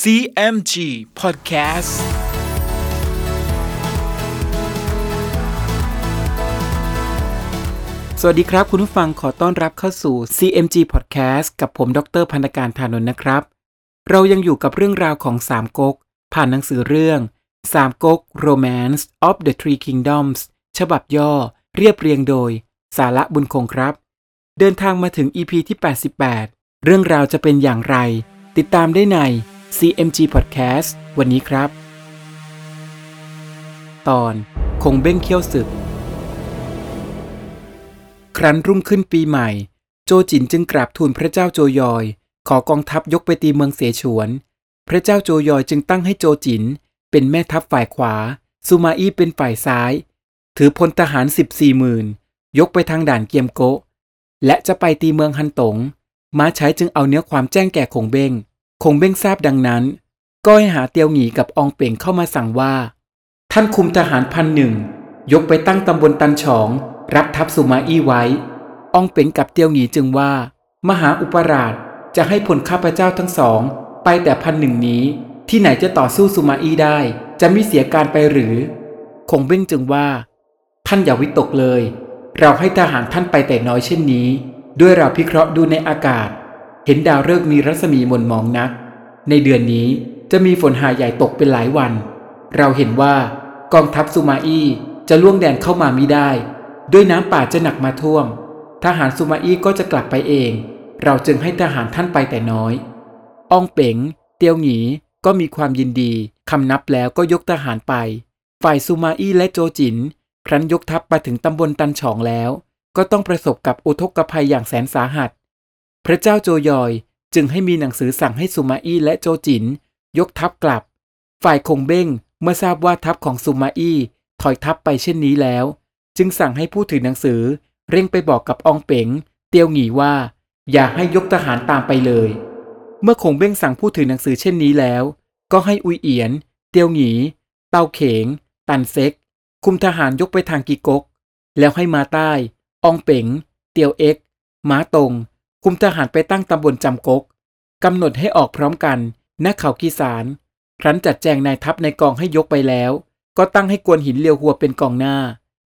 CMG Podcast สวัสดีครับ คุณผู้ฟังขอต้อนรับเข้าสู่ CMG Podcast กับผมดรพันธการธานนท์นะครับ เรายังอยู่กับเรื่องราวของสามก๊กผ่านหนังสือเรื่องสามก๊ก Romance of the Three Kingdoms ฉบับย่อเรียบเรียงโดย สาระบุญคงครับ เดินทางมาถึง EP ที่ 88 เรื่องราวจะเป็นอย่างไร ติดตามได้ใน CMG Podcast วันนี้ครับ ตอนคงเบ้งเขี้ยวศึก ครั้นรุ่งขึ้นปีใหม่ โจจินจึงกราบทูลพระเจ้าโจยอย ขอกองทัพยกไปตีเมืองเสฉวน พระเจ้าโจยอยจึงตั้งให้โจจิน เป็นแม่ทัพฝ่ายขวาซูมาอี้เป็นฝ่ายซ้าย ถือพลทหารสิบสี่หมื่นยกไปทางด่านเกียมโกะและจะไปตีเมืองฮันตง ม้าใช้จึงเอาเนื้อความแจ้งแก่คงเบ้ง คงเบ้งทราบดังนั้น ก็ให้หาเตียวหงีกับอองเป่งเข้ามาสั่งว่า ท่านคุมทหารพันหนึ่งยกไปตั้งตำบลตันฉอง รับทัพสุมาอี้ไว้อองเป่งกับเตียวหงีจึงว่า มหาอุปราชจะให้ผลข้าพเจ้าทั้งสอง ไปแต่พันหนึ่งนี้ ที่ไหนจะต่อสู้สุมาอี้ได้ จะไม่เสียการไปหรือ คงเบ้งจึงว่า ท่านอย่าวิตกเลย เราให้ทหารท่านไปแต่น้อยเช่นนี้ ด้วยเราพิเคราะห์ดูในอากาศ เห็นดาวฤกษ์มีรัศมีมนมองนัก ในเดือนนี้จะมีฝนหาใหญ่ตกเป็นหลายวัน เราเห็นว่ากองทัพสุมาอี้จะล่วงแดนเข้ามามิได้ ด้วยน้ำป่าจะหนักมาท่วม ทหารสุมาอี้ก็จะกลับไปเอง เราจึงให้ทหารท่านไปแต่น้อยอองเป๋ง เตียวหงีก็มีความยินดีคำนับแล้วก็ยกทหารไป ฝ่ายสุมาอี้และโจจิน ครั้นยกทัพมาถึงตำบลตันฉองแล้ว ก็ต้องประสบกับอุทกภัยอย่างแสนสาหัส พระเจ้าโจยอยจึงให้มีหนังสือสั่งให้สุมาอี้และโจจิน ยกทัพกลับ ฝ่ายคงเบ้งเมื่อทราบว่าทัพของสุมาอี้ถอยทัพไปเช่นนี้แล้ว จึงสั่งให้ผู้ถือหนังสือ เร่งไปบอกกับอองเป๋ง เตียวหงีว่า อย่าให้ยกทหารตามไปเลย เมื่อคงเบ้งสั่งผู้ถือหนังสือเช่นนี้แล้ว ก็ให้อุยเอียน เตียวหงี เตาเขง ตันเซ็ก คุมทหารยกไปทางกีกก แล้วให้มาใต้อองเป๋ง เตียวเอ็กม้าตรง คุมทหารไปตั้งตำบลจำกกกำหนดให้ออกพร้อมกันณเขากีสาร ครั้นจัดแจงนายทัพในกองให้ยกไปแล้ว ก็ตั้งให้กวนหินเลียวหัวเป็นกองหน้า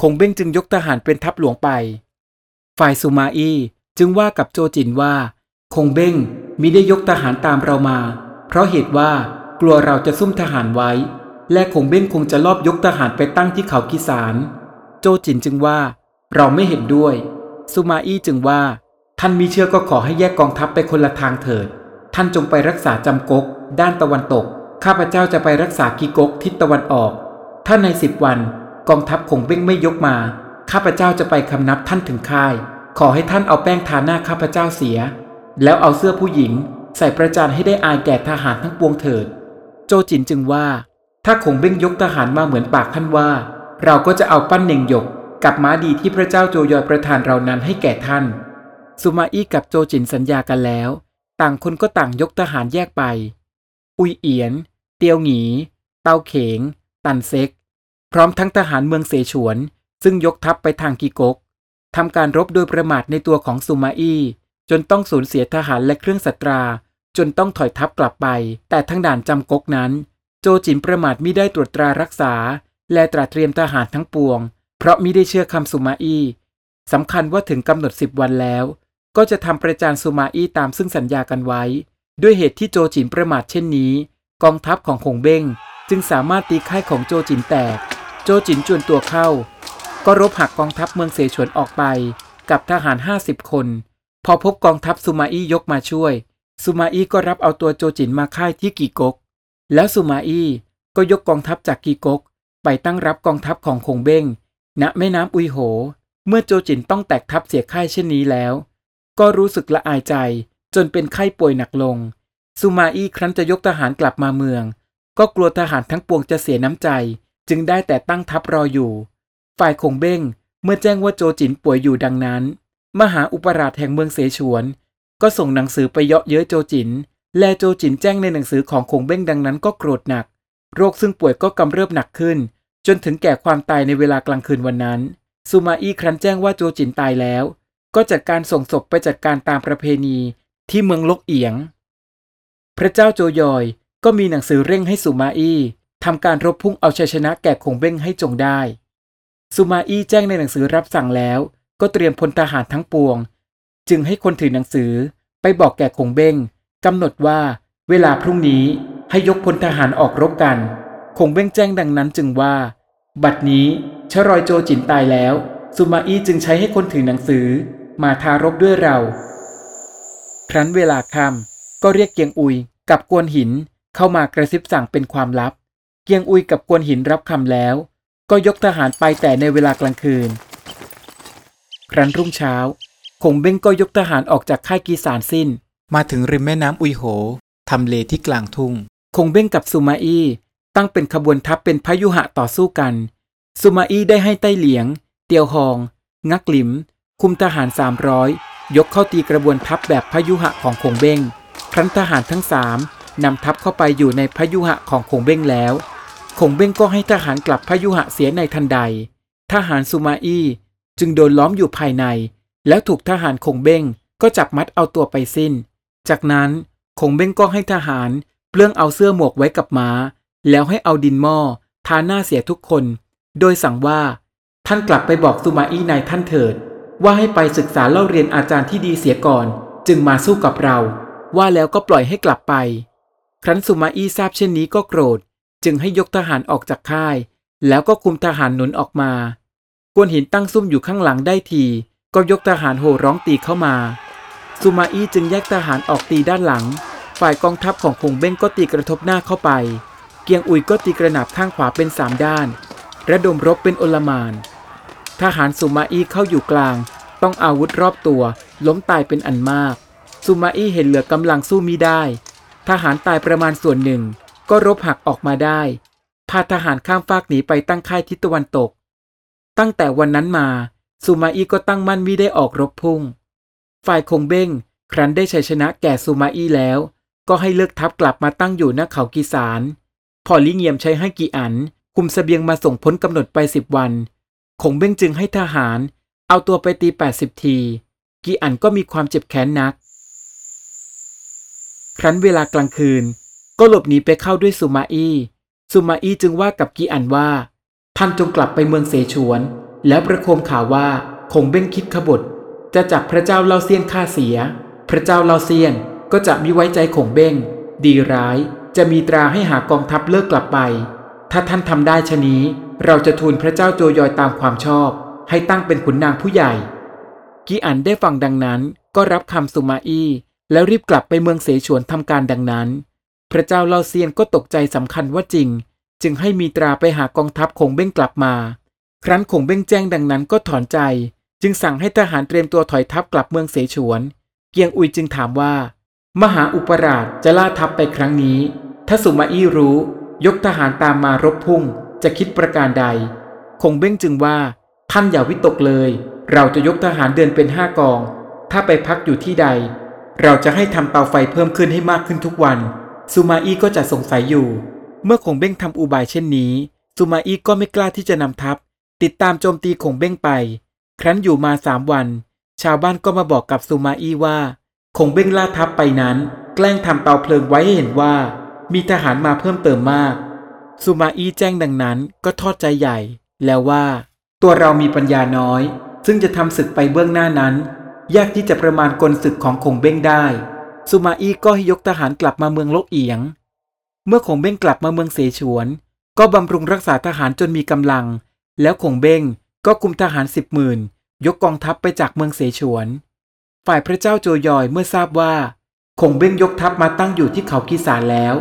คงเบ้งจึงยกทหารเป็นทัพหลวงไป ฝ่ายสุมาอี้จึงว่ากับโจจินว่า คงเบ้งมิได้ยกทหารตามเรามา เพราะเหตุว่ากลัวเราจะซุ่มทหารไว้ และคงเบ้งคงจะลอบยกทหารไปตั้งที่เขากีสาร โจจินจึงว่า เราไม่เห็นด้วย สุมาอี้จึงว่า ท่านมีเชื่อก็ขอให้แยกกองทัพไปคนละทางเถิด ท่านจงไปรักษาจำกก ด้านตะวันตก ข้าพเจ้าจะไปรักษากีกกทิศตะวันออก ถ้าในสิบวันกองทัพคงเบ้งไม่ยกมา ข้าพเจ้าจะไปคำนับท่านถึงค่าย ขอให้ท่านเอาแป้งทาหน้าข้าพเจ้าเสีย แล้วเอาเสื้อผู้หญิง ใส่ประจานให้ได้อายแก่ทหารทั้งปวงเถิด โจจินจึงว่า ถ้าคงเบ้งยกทหารมาเหมือนปากท่านว่า เราก็จะเอาปั้นเน่งหยก กับม้าดีที่พระเจ้าโจยอยประทานเรานั้นให้แก่ท่าน สุมาอี้กับโจจินสัญญากันแล้ว ต่างคนก็ต่างยกทหารแยกไป อุยเอียน เตียวหงี เตาเขง ตันเซ็ก พร้อมทั้งทหารเมืองเสฉวน ซึ่งยกทัพไปทางกีกกทำการรบโดยประมาทในตัวของสุมาอี้จนต้องสูญเสียทหารและเครื่องสัตรา จนต้องถอยทัพกลับไป แต่ทั้งด่านจำกกนั้น โจจินประมาทมิได้ตรวจตรารักษา และตราเตรียมทหารทั้งปวง เพราะมิได้เชื่อคำสุมาอี้สำคัญว่าถึงกำหนดสิบวันแล้ว ก็จะทำประจานสุมาอี้ตามซึ่งสัญญากันไว้ ด้วยเหตุที่โจจินประมาทเช่นนี้ กองทัพของคงเบ้ง จึงสามารถตีค่ายของโจจินแตก โจจินจวนตัวเข้า ก็รบหักกองทัพเมืองเสฉวนออกไป กับทหารห้าสิบคน พอพบกองทัพสุมาอี้ยกมาช่วยสุมาอี้ก็รับเอาตัวโจจินมาค่ายที่กีกก แล้วสุมาอี้ก็ยกกองทัพจากกีกก ไปตั้งรับกองทัพของคงเบ้งณแม่น้ำอุยโห เมื่อโจจินต้องแตกทัพเสียค่ายเช่นนี้แล้ว ก็รู้สึกละอายใจ จนเป็นไข้ป่วยหนักลงสุมาอี้ครั้นจะยกทหารกลับมาเมือง ก็กลัวทหารทั้งปวงจะเสียน้ำใจ จึงได้แต่ตั้งทัพรออยู่ ฝ่ายคงเบ้งเมื่อแจ้งว่าโจจินป่วยอยู่ดังนั้น มหาอุปราชแห่งเมืองเสฉวน ก็ส่งหนังสือไปเยาะเย้ยโจจิน และโจจินแจ้งในหนังสือของคงเบ้งดังนั้นก็โกรธหนัก โรคซึ่งป่วยก็กำเริบหนักขึ้น จนถึงแก่ความตายในเวลากลางคืนวันนั้นซูมาอี้ครั้นแจ้งว่าโจจินตายแล้ว ก็จัดการส่งศพไปจัดการตามประเพณีที่เมืองลกเอียง พระเจ้าโจยอยก็มีหนังสือเร่งให้สุมาอี้ทำการรบพุ่งเอาชัยชนะแก่คงเบ้งให้จงได้ สุมาอี้แจ้งในหนังสือรับสั่งแล้ว ก็เตรียมพลทหารทั้งปวง จึงให้คนถือหนังสือไปบอกแก่คงเบ้งกำหนดว่าเวลาพรุ่งนี้ให้ยกพลทหารออกรบกัน คงเบ้งแจ้งดังนั้นจึงว่า บัดนี้ชรอยโจจินตายแล้ว สุมาอี้จึงใช้ให้คนถือหนังสือ มาทารบด้วยเรา ครั้นเวลาค่ำก็เรียกเกียงอุยกับกวนหินเข้ามากระซิบสั่งเป็นความลับ เกียงอุยกับกวนหินรับคำแล้ว ก็ยกทหารไปแต่ในเวลากลางคืน ครั้นรุ่งเช้าคงเบ้งก็ยกทหารออกจากค่ายกีสารสิ้น มาถึงริมแม่น้ำอุยโหทำเลที่กลางทุ่ง คงเบ้งกับสุมาอี้ตั้งเป็นขบวนทัพเป็นพยุหะต่อสู้กันสุมาอี้ได้ให้ไต้เหลียง เตียวหอง งักหลิม คุมทหารสามร้อยยกเข้าตีกระบวนทัพแบบพยุหะของคงเบ้งครั้นทหารทั้งสามนำทัพเข้าไปอยู่ในพยุหะของคงเบ้งแล้วคงเบ้งก็ให้ทหารกลับพยุหะเสียในทันใด ทหารสุมาอี้จึงโดนล้อมอยู่ภายใน แล้วถูกทหารคงเบ้งก็จับมัดเอาตัวไปสิ้น จากนั้นคงเบ้งก็ให้ทหารเปลื้องเอาเสื้อหมวกไว้กับม้า แล้วให้เอาดินหม้อทาหน้าเสียทุกคน โดยสั่งว่า ท่านกลับไปบอกสุมาอี้นายท่านเถิด ว่าให้ไปศึกษาเล่าเรียนอาจารย์ที่ดีเสียก่อน จึงมาสู้กับเรา ว่าแล้วก็ปล่อยให้กลับไป ครั้นสุมาอี้ทราบเช่นนี้ก็โกรธ จึงให้ยกทหารออกจากค่าย แล้วก็คุมทหารหนุนออกมา กวนหินตั้งซุ่มอยู่ข้างหลังได้ที ก็ยกทหารโห่ร้องตีเข้ามาสุมาอี้จึงแยกทหารออกตีด้านหลัง ฝ่ายกองทัพของคงเบ้งก็ตีกระทบหน้าเข้าไป เกียงอุยก็ตีกระหนาบข้างขวาเป็นสามด้าน ระดมรบเป็นโอลมาน ทหารสุมาอี้เข้าอยู่กลาง ต้องอาวุธรอบตัว ล้มตายเป็นอันมากสุมาอี้เห็นเหลือกำลังสู้มิได้ ทหารตายประมาณส่วนหนึ่ง ก็รบหักออกมาได้ พาทหารข้ามฟากหนีไปตั้งค่ายทิศตะวันตก ตั้งแต่วันนั้นมาสุมาอี้ก็ตั้งมั่นมิได้ออกรบพุ่ง ฝ่ายคงเบ้งครั้นได้ชัยชนะแก่สุมาอี้แล้ว ก็ให้เลิกทัพกลับมาตั้งอยู่ณเขากีสารพอลิเงียมใช้ให้กีอันคุมสเสบียงมาส่งพ้นกำหนดไปสิบวัน คงเบ้งจึงให้ทหาร เอาตัวไปตี 80 ที กีอันก็มีความเจ็บแค้นนัก ครั้นเวลากลางคืน ก็หลบหนีไปเข้าด้วยสุมาอี้สุมาอี้จึงว่ากับกีอันว่า ท่านจงกลับไปเมืองเสฉวน แล้วประโคมข่าวว่าคงเบ้งคิดขบฏจะจับพระเจ้าเล่าเซียนฆ่าเสีย พระเจ้าเล่าเซียนก็จะมิไว้ใจคงเบ้ง ดีร้ายจะมีตราให้หากองทัพเลิกกลับไป ถ้าท่านทำได้ชะนี้ เราจะทูลพระเจ้าโจยอยตามความชอบ ให้ตั้งเป็นขุนนางผู้ใหญ่ กีอันได้ฟังดังนั้นก็รับคำสุมาอี้แล้วรีบกลับไปเมืองเสฉวนทำการดังนั้น พระเจ้าเล่าเซียนก็ตกใจสำคัญว่าจริง จึงให้มีตราไปหากองทัพคงเบ้งกลับมา ครั้นคงเบ้งแจ้งดังนั้นก็ถอนใจ จึงสั่งให้ทหารเตรียมตัวถอยทัพกลับเมืองเสฉวน เกียงอุยจึงถามว่า มหาอุปราชจะล่าทัพไปครั้งนี้ ถ้าสุมาอี้รู้ ยกทหารตามมารบพุ่ง จะคิดประการใด คงเบ้งจึงว่า ท่านอย่าวิตกเลย เราจะยกทหารเดินเป็นห้ากอง ถ้าไปพักอยู่ที่ใด เราจะให้ทำเตาไฟเพิ่มขึ้นให้มากขึ้นทุกวันสุมาอี้ก็จะสงสัยอยู่ เมื่อคงเบ้งทำอุบายเช่นนี้สุมาอี้ก็ไม่กล้าที่จะนำทัพ ติดตามโจมตีคงเบ้งไป ครั้นอยู่มาสามวัน ชาวบ้านก็มาบอกกับสุมาอี้ว่าคงเบ้งล่าทัพไปนั้น แกล้งทำเตาเพลิงไว้ให้เห็นว่า มีทหารมาเพิ่มเติมมาก สุมาอี้แจ้งดังนั้นก็ทอดใจใหญ่ แล้วว่า ตัวเรามีปัญญาน้อย ซึ่งจะทำศึกไปเบื้องหน้านั้น ยากที่จะประมาณกลศึกของคงเบ้งได้สุมาอี้ก็ให้ยกทหารกลับมาเมืองโลกเอียง เมื่อคงเบ้งกลับมาเมืองเสฉวน ก็บำรุงรักษาทหารจนมีกำลัง แล้วคงเบ้งก็คุมทหารสิบหมื่นยกกองทัพไปจากเมืองเสฉวน ฝ่ายพระเจ้าโจยอยเมื่อทราบว่าคงเบ้งยกทัพมาตั้งอยู่ที่เขากีสารแล้ว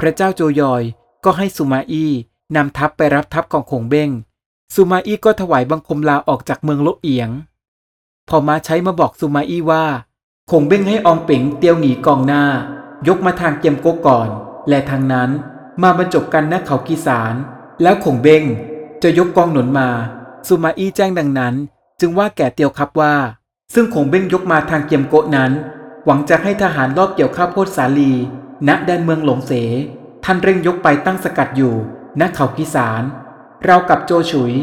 พระเจ้าโจยอย ก็ให้สุมาอี้นำทัพไปรับทัพของคงเบ้งสุมาอี้ก็ถวายบังคมลาออกจากเมืองโลกเอียง พอมาใช้มาบอกสุมาอี้ว่าคงเบ้งให้อองเป๋งเตียวหนีกองหน้า ยกมาทางเกียมโกก่อน และทางนั้นมาบรรจบกันณเขากีสาร แล้วคงเบ้งจะยกกองหนุนมาสุมาอี้แจ้งดังนั้น จึงว่าแก่เตียวครับว่า ซึ่งคงเบ้งยกมาทางเกียมโกนั้น หวังจะให้ทหารรอบเกี่ยวข้าวโพดสาลี ณแดนเมืองหลงเส ท่านเร่งยกไปตั้งสกัดอยู่ณเขากีสารเรากับโจฉุย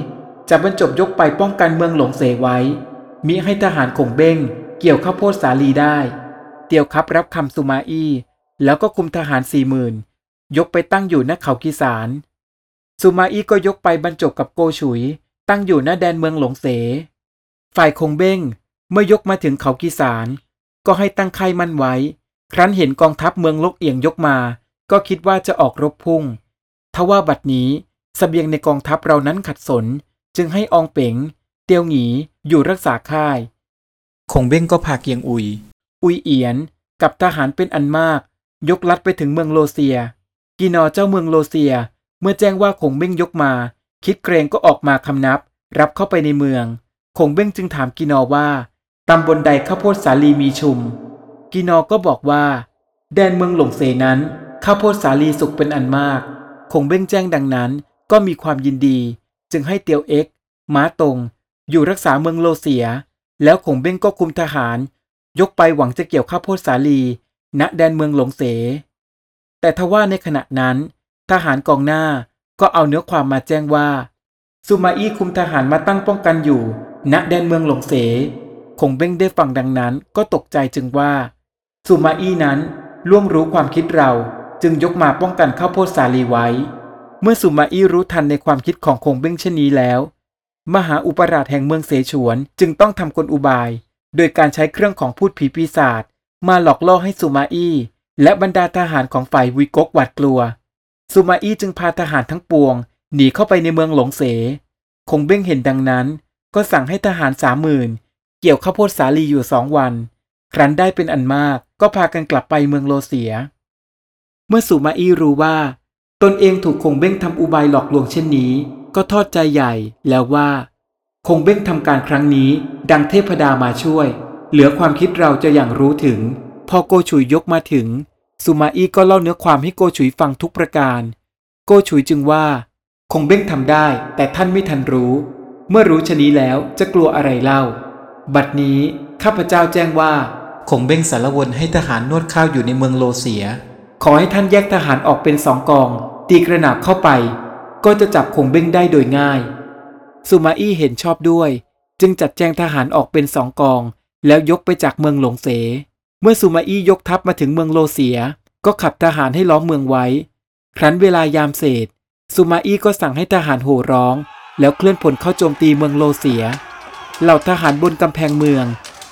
จะบรรจบยกไปป้องกันเมืองหลงเสไว้ มิให้ทหารคงเบ้ง เกี่ยวข้าวโพดสาลีได้ เตียวครับรับคำสุมาอี้ แล้วก็คุมทหารสี่หมื่นยกไปตั้งอยู่ณเขากีสารซูมาอี้ก็ยกไปบรรจบกับโกฉุย ตั้งอยู่ณแดนเมืองหลงเส ฝ่ายคงเบ้งเมื่อยกมาถึงเขากีสารก็ให้ตั้งค่ายมั่นไว้ ครั้นเห็นกองทัพเมืองลกเอียงยกมา ก็คิดว่าจะออกรบพุ่ง ทว่าบัดนี้สเสบียงในกองทัพเรานั้นขัดสน จึงให้อองเป๋ง เตียวหงีอยู่รักษาค่าย คงเบ้งก็พาเกียงอุย อุยเอียนกับทหารเป็นอันมาก ยกลัดไปถึงเมืองโลเซีย กีนอเจ้าเมืองโลเซีย เมื่อแจ้งว่าคงเบ้งยกมา คิดเกรงก็ออกมาคำนับ รับเข้าไปในเมือง คงเบ้งจึงถามกีนอว่าตำบลใดข้าวโพดสาลีมีชุม กีนอก็บอกว่า แดนเมืองหลงเสนั้น ข้าวโพดสาลีสุกเป็นอันมาก คงเบ้งแจ้งดังนั้นก็มีความยินดี จึงให้เตียวเอ็กม้าตรง อยู่รักษาเมืองโลเซีย แล้วคงเบ้งก็คุมทหาร ยกไปหวังจะเกี่ยวข้าวโพดสาลี ณแดนเมืองหลงเส แต่ทว่าในขณะนั้น ทหารกองหน้าก็เอาเนื้อความมาแจ้งว่าซูมาอี้คุมทหารมาตั้งป้องกันอยู่ ณแดนเมืองหลงเส คงเบ้งได้ฟังดังนั้นก็ตกใจจึงว่าซูมาอี้นั้นล่วงรู้ความคิดเรา จึงยกมาป้องกันข้าวโพดสาลีไว้ เมื่อสุมาอี้รู้ทันในความคิดของคงเบ้งเช่นนี้แล้ว มหาอุปราชแห่งเมืองเสฉวนจึงต้องทำกลอุบาย โดยการใช้เครื่องของพูดผีปีศาจมาหลอกล่อให้สุมาอี้ และบรรดาทหารของฝ่ายวิกกหวาดกลัวสุมาอี้จึงพาทหารทั้งปวง หนีเข้าไปในเมืองหลงเส คงเบ้งเห็นดังนั้น ก็สั่งให้ทหารสามหมื่นเกี่ยวข้าวโพดสาลีอยู่สองวัน ครั้นได้เป็นอันมากก็พากันกลับไปเมืองโลเสีย เมื่อสุมาอี้รู้ว่า ตนเองถูกคงเบ้งทำอุบายหลอกลวงเช่นนี้ ก็ทอดใจใหญ่แล้วว่า คงเบ้งทำการครั้งนี้ ดังเทพดามาช่วย เหลือความคิดเราจะอย่างรู้ถึง พอโกฉุยยกมาถึง สุมาอี้ก็เล่าเนื้อความให้โกฉุยฟังทุกประการ โกฉุยจึงว่า คงเบ้งทำได้ แต่ท่านไม่ทันรู้ เมื่อรู้ชนี้แล้วจะกลัวอะไรเล่า บัดนี้ข้าพเจ้าแจ้งว่าคงเบ้งสารวนให้ทหารนวดข้าวอยู่ในเมืองโลเสีย ขอให้ท่านแยกทหารออกเป็นสองกอง ตีกระหนาบเข้าไป ก็จะจับคงเบ้งได้โดยง่าย สุมาอี้เห็นชอบด้วย จึงจัดแจงทหารออกเป็นสองกอง แล้วยกไปจากเมืองหลงเส เมื่อสุมาอี้ยกทัพมาถึงเมืองโลเสีย ก็ขับทหารให้ล้อมเมืองไว้ ครั้นเวลายามเศษสุมาอี้ก็สั่งให้ทหารโห่ร้อง แล้วเคลื่อนผลเข้าโจมตีเมืองโลเสีย เหล่าทหารบนกำแพงเมือง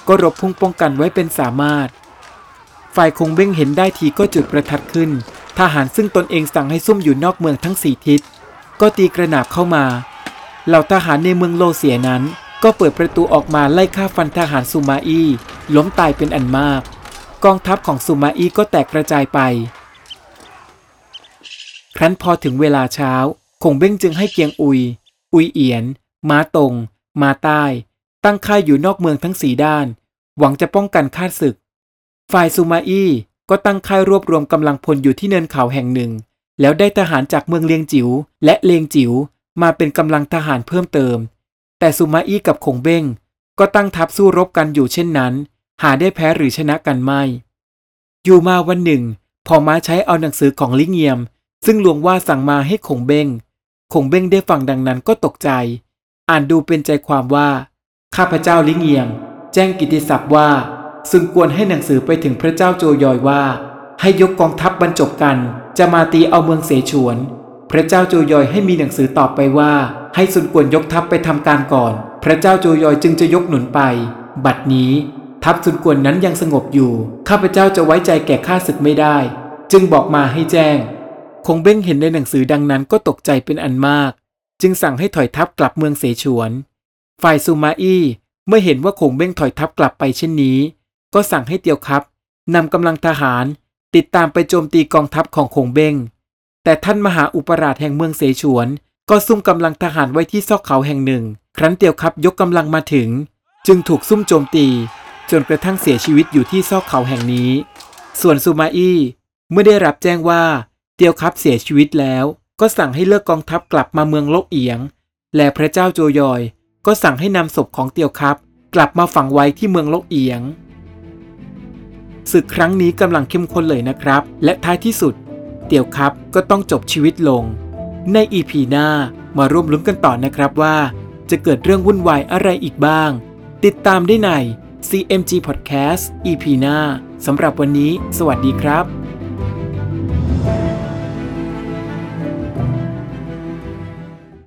ก็รบพุ่งป้องกันไว้เป็นสามารถ ฝ่ายคงเบ้งเห็นได้ทีก็จุดประทัดขึ้น ทหารซึ่งตนเองสั่งให้ซุ่มอยู่นอกเมืองทั้งสี่ทิศ ก็ตีกระหนาบเข้ามา เหล่าทหารในเมืองโลเสียนั้น ก็เปิดประตูออกมาไล่ฆ่าฟันทหารซูมาอี้ล้มตายเป็นอันมาก กองทัพของซูมาอี้ก็แตกกระจายไป ครั้นพอถึงเวลาเช้า คงเบ้งจึงให้เกียงอุย อุยเอียน ม้าตรง มาใต้ ตั้งค่ายอยู่นอกเมืองทั้งสีด้าน หวังจะป้องกันข้าศึก ฝ่ายซูมาอี้ก็ตั้งค่ายรวบรวมกำลังพลอยู่ที่เนินเขาแห่งหนึ่ง แล้วได้ทหารจากเมืองเลียงจิ๋วและเลียงจิ๋วมาเป็นกำลังทหารเพิ่มเติม แต่ซูมาอี้กับคงเบ้ง ก็ตั้งทัพสู้รบกันอยู่เช่นนั้น หาได้แพ้หรือชนะกันไม่ อยู่มาวันหนึ่ง พอม้าใช้เอาหนังสือของลิเงียม ซึ่งหลวงว่าสั่งมาให้คงเบ้งคงเบ้งได้ฟังดังนั้นก็ตกใจ อ่านดูเป็นใจความว่า ข้าพเจ้าลิเงียม แจ้งกิตติศัพท์ว่า ซึ่งควรให้หนังสือไปถึงพระเจ้าโจยอยว่า ให้ยกกองทัพบรรจบกัน จะมาตีเอาเมืองเสฉวน พระเจ้าโจยอยให้มีหนังสือตอบไปว่า ให้สุนกวนยกทัพไปทำการก่อน พระเจ้าโจยอยจึงจะยกหนุนไป บัดนี้ ทัพสุนกวนนั้นยังสงบอยู่ ข้าพเจ้าจะไว้ใจแก่ข้าศึกไม่ได้ จึงบอกมาให้แจ้ง คงเบ้งเห็นในหนังสือดังนั้นก็ตกใจเป็นอันมาก จึงสั่งให้ถอยทัพกลับเมืองเสฉวน ฝ่ายซูมาอี้เมื่อเห็นว่าคงเบ้งถอยทัพกลับไปเช่นนี้ ก็สั่งให้เตียวครับนำกำลังทหารติดตามไปโจมตีกองทัพของคงเบงแต่ท่านมหาอุปราชแห่งเมืองเสฉวน ก็ซุ่มกำลังทหารไว้ที่ซอกเขาแห่งหนึ่ง ครั้นเตียวครับยกกำลังมาถึง จึงถูกซุ่มโจมตี จนกระทั่งเสียชีวิตอยู่ที่ซอกเขาแห่งนี้ ส่วนซูมาอี้เมื่อได้รับแจ้งว่าเตียวครับเสียชีวิตแล้ว ก็สั่งให้เลิกกองทัพกลับมาเมืองโลกเอียง และพระเจ้าโจยอย ก็สั่งให้นำศพของเตียวครับ กลับมาฝังไว้ที่เมืองโลกเอียง ศึกครั้งนี้กำลังเข้มข้นเลยนะครับ และท้ายที่สุด เตียวครับก็ต้องจบชีวิตลง ในอีพีหน้ามาร่วมลุ้นกันต่อนะครับว่า จะเกิดเรื่องวุ่นวายอะไรอีกบ้าง ติดตามได้ใน CMG Podcast EP หน้าสำหรับวันนี้ สวัสดีครับ